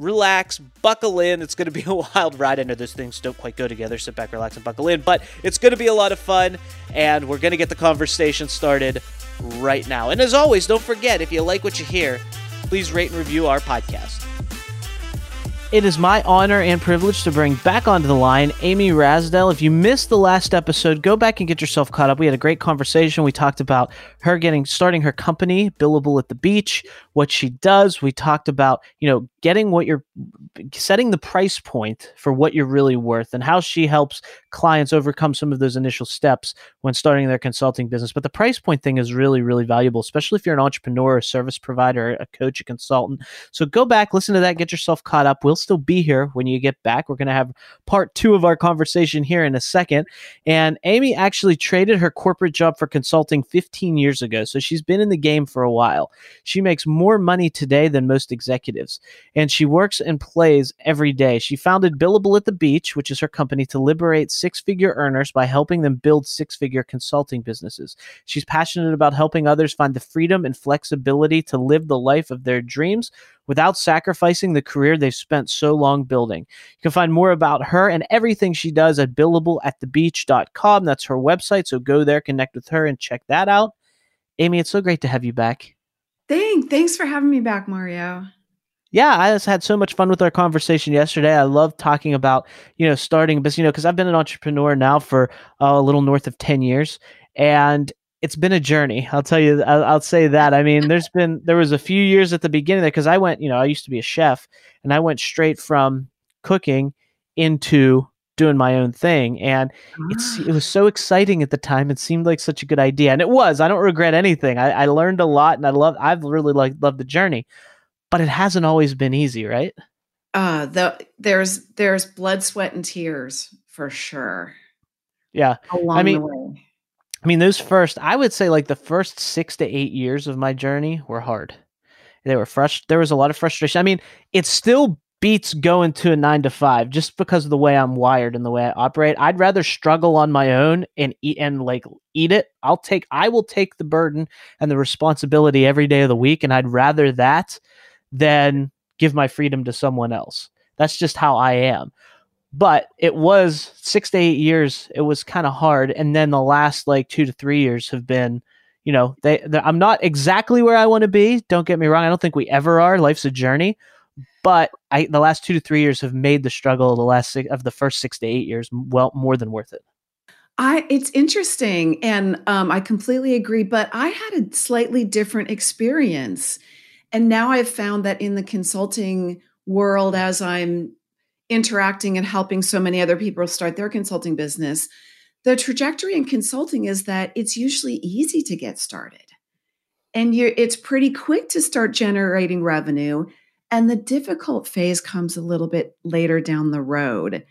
relax, buckle in. It's going to be a wild ride. I know those things don't quite go together. Sit back, relax, and buckle in, but it's going to be a lot of fun, and we're going to get the conversation started right now. And as always, don't forget if you like what you hear, please rate and review our podcast. It is my honor and privilege to bring back onto the line Amy Rasdal. If you missed the last episode, go back and get yourself caught up. We had a great conversation. We talked about her getting starting her company, Billable at the Beach, what she does. We talked about, you know, getting what you're setting the price point for what you're really worth and how she helps clients overcome some of those initial steps when starting their consulting business. But the price point thing is really, really valuable, especially if you're an entrepreneur, a service provider, a coach, a consultant. So go back, listen to that, get yourself caught up. We'll still be here when you get back. We're going to have part two of our conversation here in a second. And Amy actually traded her corporate job for consulting 15 years ago. So she's been in the game for a while. She makes more money today than most executives and she works and plays every day. She founded Billable at the Beach, which is her company to liberate six figure earners by helping them build six figure consulting businesses. She's passionate about helping others find the freedom and flexibility to live the life of their dreams without sacrificing the career they've spent so long building. You can find more about her and everything she does at billableatthebeach.com. That's her website. So go there, connect with her, and check that out. Amy, it's so great to have you back. Thanks. Thanks for having me back, Mario yeah, I just had so much fun with our conversation yesterday. I love talking about, you know, starting a business, you know, because I've been an entrepreneur now for uh, a little north of 10 years. And it's been a journey. I'll tell you, I'll, I'll say that. I mean, there's been, there was a few years at the beginning there because I went, you know, I used to be a chef and I went straight from cooking into doing my own thing. And it's, it was so exciting at the time. It seemed like such a good idea. And it was, I don't regret anything. I, I learned a lot and I love, I've really like loved the journey but it hasn't always been easy, right? Uh the there's there's blood, sweat, and tears for sure. Yeah. I mean, I mean, those first, I would say like the first six to eight years of my journey were hard. They were fresh. There was a lot of frustration. I mean, it's still beats going to a nine to five just because of the way I'm wired and the way I operate. I'd rather struggle on my own and eat and like eat it. I'll take, I will take the burden and the responsibility every day of the week. And I'd rather that than give my freedom to someone else. That's just how I am. But it was six to eight years. It was kind of hard, and then the last like two to three years have been, you know, they. I'm not exactly where I want to be. Don't get me wrong. I don't think we ever are. Life's a journey, but I the last two to three years have made the struggle of the last six, of the first six to eight years well more than worth it. I it's interesting, and um, I completely agree. But I had a slightly different experience and now I've found that in the consulting world, as I'm interacting and helping so many other people start their consulting business, the trajectory in consulting is that it's usually easy to get started. And you it's pretty quick to start generating revenue. And the difficult phase comes a little bit later down the road.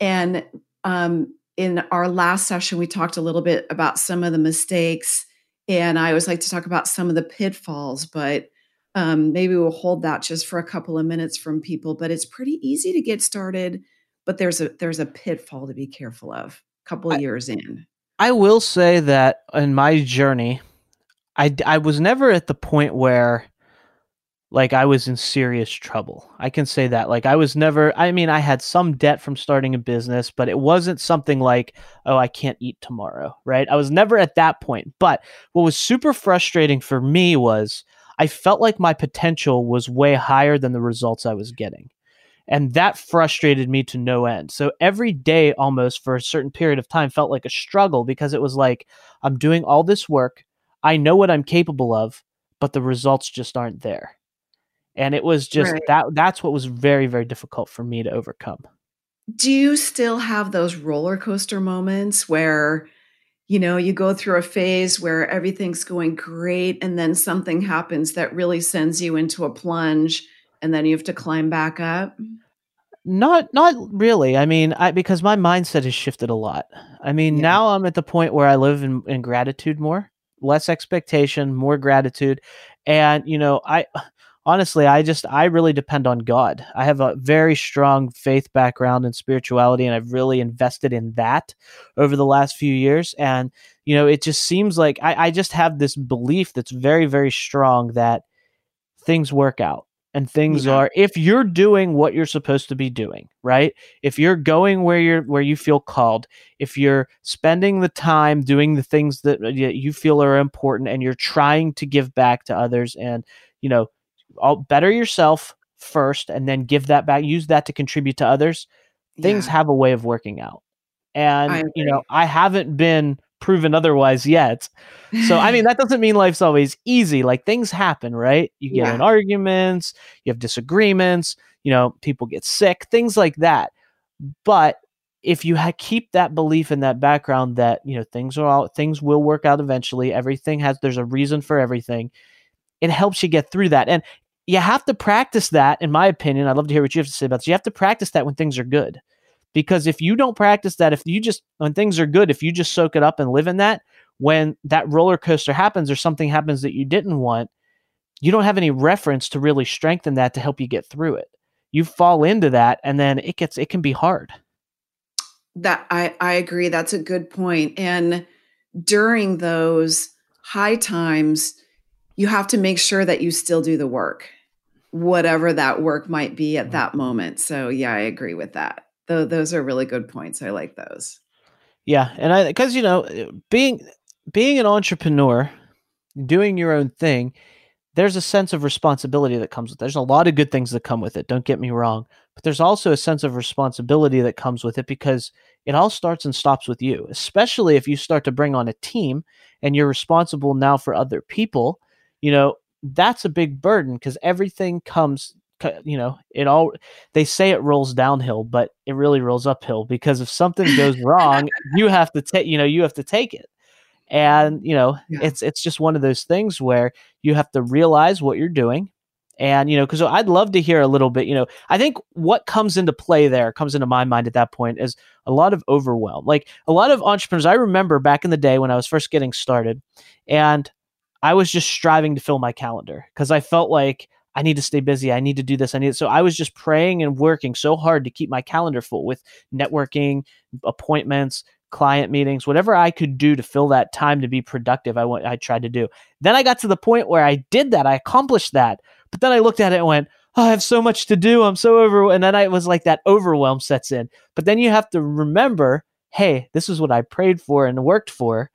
And um, in our last session, we talked a little bit about some of the mistakes. And I always like to talk about some of the pitfalls, but um, maybe we'll hold that just for a couple of minutes from people but it's pretty easy to get started but there's a there's a pitfall to be careful of a couple of years in i will say that in my journey i i was never at the point where like i was in serious trouble i can say that like i was never i mean i had some debt from starting a business but it wasn't something like oh i can't eat tomorrow right i was never at that point but what was super frustrating for me was I felt like my potential was way higher than the results I was getting. And that frustrated me to no end. So every day, almost for a certain period of time, felt like a struggle because it was like, I'm doing all this work. I know what I'm capable of, but the results just aren't there. And it was just right. that that's what was very, very difficult for me to overcome. Do you still have those roller coaster moments where, you know, you go through a phase where everything's going great and then something happens that really sends you into a plunge and then you have to climb back up? Not not really. I mean, I because my mindset has shifted a lot. I mean, yeah. now I'm at the point where I live in, in gratitude more, less expectation, more gratitude. And, you know, I honestly, I just I really depend on God. I have a very strong faith background in spirituality and I've really invested in that over the last few years. And, you know, it just seems like I, I just have this belief that's very, very strong that things work out and things yeah. are if you're doing what you're supposed to be doing right if you're going where you're where you feel called if you're spending the time doing the things that uh, you feel are important and you're trying to give back to others and you know all better yourself first and then give that back use that to contribute to others things yeah. have a way of working out and you know i haven't been proven otherwise yet. So, I mean, that doesn't mean life's always easy. Like things happen, right? You get yeah. in arguments, you have disagreements, you know, people get sick, things like that. But if you ha- keep that belief in that background that, you know, things are all, things will work out eventually, everything has, there's a reason for everything, it helps you get through that. And you have to practice that, in my opinion. I'd love to hear what you have to say about this. You have to practice that when things are good because if you don't practice that, if you just, when things are good, if you just soak it up and live in that, when that roller coaster happens or something happens that you didn't want, you don't have any reference to really strengthen that to help you get through it. You fall into that and then it gets, it can be hard. That I, I agree. That's a good point. And during those high times, you have to make sure that you still do the work, whatever that work might be at mm-hmm. that moment. So, yeah, I agree with that Though those are really good points. I like those. Yeah, and I because you know being being an entrepreneur, doing your own thing, there's a sense of responsibility that comes with. It. There's a lot of good things that come with it. Don't get me wrong, but there's also a sense of responsibility that comes with it because it all starts and stops with you. Especially if you start to bring on a team and you're responsible now for other people. You know that's a big burden because everything comes you know, it all they say it rolls downhill, but it really rolls uphill because if something goes wrong, you have to take, you know, you have to take it. And, you know, yeah. it's it's just one of those things where you have to realize what you're doing. And, you know, because I'd love to hear a little bit, you know, I think what comes into play there comes into my mind at that point is a lot of overwhelm. Like a lot of entrepreneurs, I remember back in the day when I was first getting started and I was just striving to fill my calendar because I felt like I need to stay busy. I need to do this. I need. So I was just praying and working so hard to keep my calendar full with networking, appointments, client meetings, whatever I could do to fill that time to be productive. I went. I tried to do. Then I got to the point where I did that. I accomplished that. But then I looked at it and went, oh, I have so much to do. I'm so over. And then I was like that overwhelm sets in. But then you have to remember, hey, this is what I prayed for and worked for.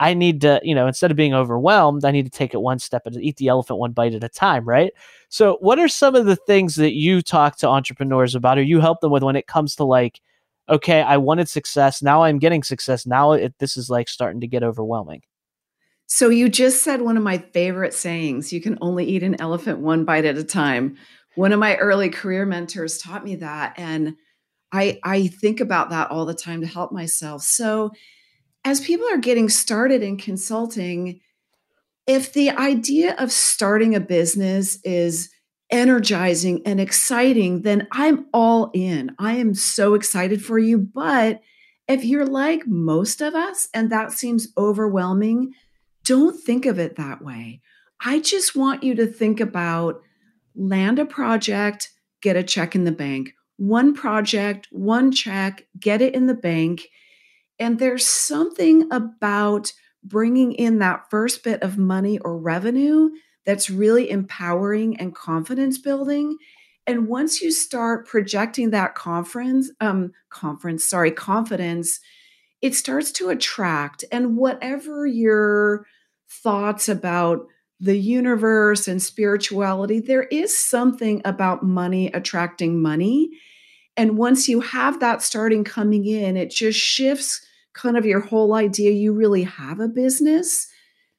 I need to, you know, instead of being overwhelmed, I need to take it one step and eat the elephant one bite at a time, right? So, what are some of the things that you talk to entrepreneurs about or you help them with when it comes to like, okay, I wanted success, now I'm getting success, now it, this is like starting to get overwhelming? So, you just said one of my favorite sayings you can only eat an elephant one bite at a time. One of my early career mentors taught me that. And I, I think about that all the time to help myself. So, as people are getting started in consulting, if the idea of starting a business is energizing and exciting, then I'm all in. I am so excited for you. But if you're like most of us and that seems overwhelming, don't think of it that way. I just want you to think about land a project, get a check in the bank. One project, one check, get it in the bank and there's something about bringing in that first bit of money or revenue that's really empowering and confidence building. And once you start projecting that conference, um, conference, sorry, confidence, it starts to attract. And whatever your thoughts about the universe and spirituality, there is something about money attracting money. And once you have that starting coming in, it just shifts kind of your whole idea you really have a business.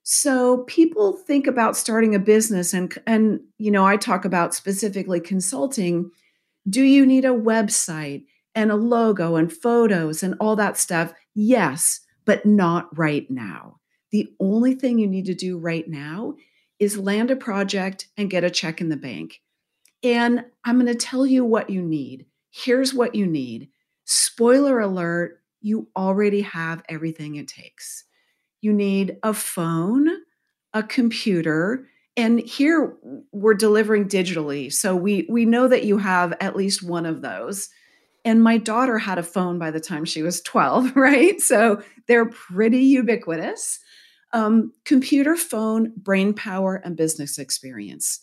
So people think about starting a business and and you know, I talk about specifically consulting. Do you need a website and a logo and photos and all that stuff? Yes, but not right now. The only thing you need to do right now is land a project and get a check in the bank. And I'm going to tell you what you need. Here's what you need. Spoiler alert, you already have everything it takes. You need a phone, a computer, and here we're delivering digitally. So we we know that you have at least one of those. And my daughter had a phone by the time she was 12, right? So they're pretty ubiquitous. Um, computer, phone, brain power, and business experience.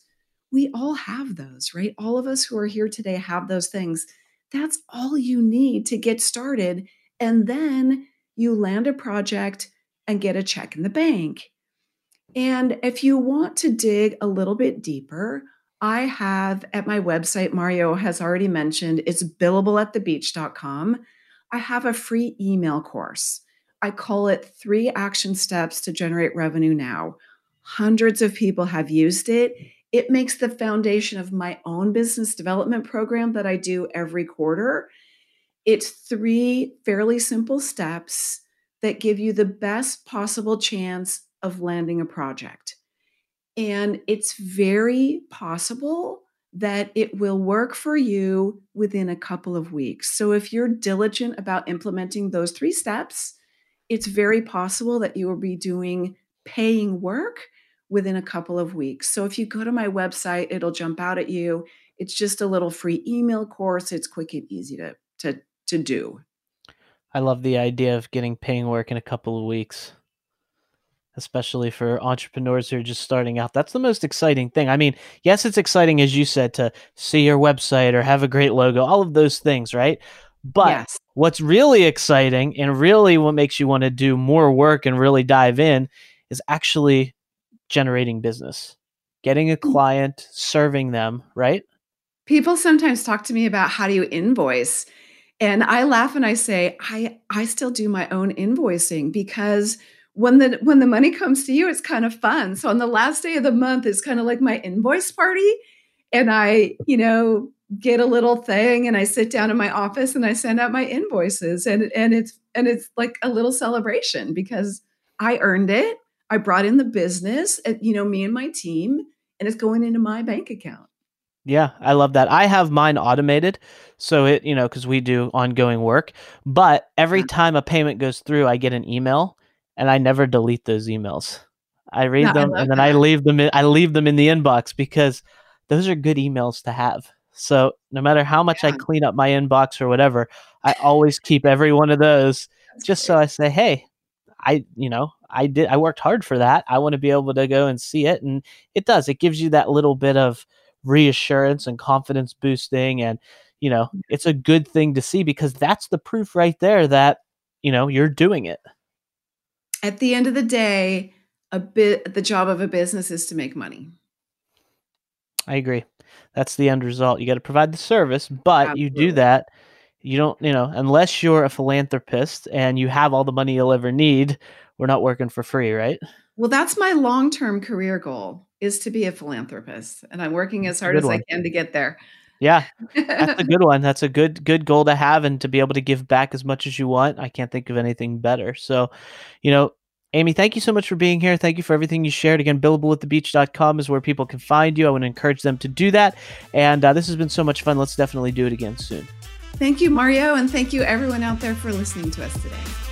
We all have those, right? All of us who are here today have those things. That's all you need to get started. And then you land a project and get a check in the bank. And if you want to dig a little bit deeper, I have at my website, Mario has already mentioned, it's billableatthebeach.com. I have a free email course I call it three action steps to generate revenue now. Hundreds of people have used it. It makes the foundation of my own business development program that I do every quarter. It's three fairly simple steps that give you the best possible chance of landing a project. And it's very possible that it will work for you within a couple of weeks. So if you're diligent about implementing those three steps, it's very possible that you will be doing paying work within a couple of weeks. So if you go to my website, it'll jump out at you. It's just a little free email course. It's quick and easy to to to do. I love the idea of getting paying work in a couple of weeks. Especially for entrepreneurs who are just starting out. That's the most exciting thing. I mean, yes, it's exciting as you said to see your website or have a great logo, all of those things, right? But yes. what's really exciting and really what makes you want to do more work and really dive in is actually generating business, getting a mm. client, serving them, right? People sometimes talk to me about how do you invoice? And I laugh and I say, I I still do my own invoicing because when the when the money comes to you, it's kind of fun. So on the last day of the month, it's kind of like my invoice party. And I, you know, get a little thing and I sit down in my office and I send out my invoices and and it's and it's like a little celebration because I earned it. I brought in the business, and, you know, me and my team and it's going into my bank account. Yeah, I love that. I have mine automated. So it, you know, cuz we do ongoing work, but every uh-huh. time a payment goes through, I get an email and I never delete those emails. I read no, them I and then that. I leave them in, I leave them in the inbox because those are good emails to have. So no matter how much yeah. I clean up my inbox or whatever, I always keep every one of those That's just great. so I say, hey, I, you know, I did, I worked hard for that. I want to be able to go and see it. And it does, it gives you that little bit of reassurance and confidence boosting. And, you know, it's a good thing to see because that's the proof right there that, you know, you're doing it. At the end of the day, a bit, the job of a business is to make money. I agree. That's the end result. You got to provide the service, but Absolutely. you do that. You don't, you know, unless you're a philanthropist and you have all the money you'll ever need, we're not working for free, right? Well, that's my long term career goal is to be a philanthropist. And I'm working as hard as one. I can to get there. Yeah. That's a good one. That's a good good goal to have and to be able to give back as much as you want. I can't think of anything better. So, you know, Amy, thank you so much for being here. Thank you for everything you shared. Again, billableatthebeach.com is where people can find you. I want to encourage them to do that. And uh, this has been so much fun. Let's definitely do it again soon. Thank you, Mario. And thank you, everyone out there, for listening to us today.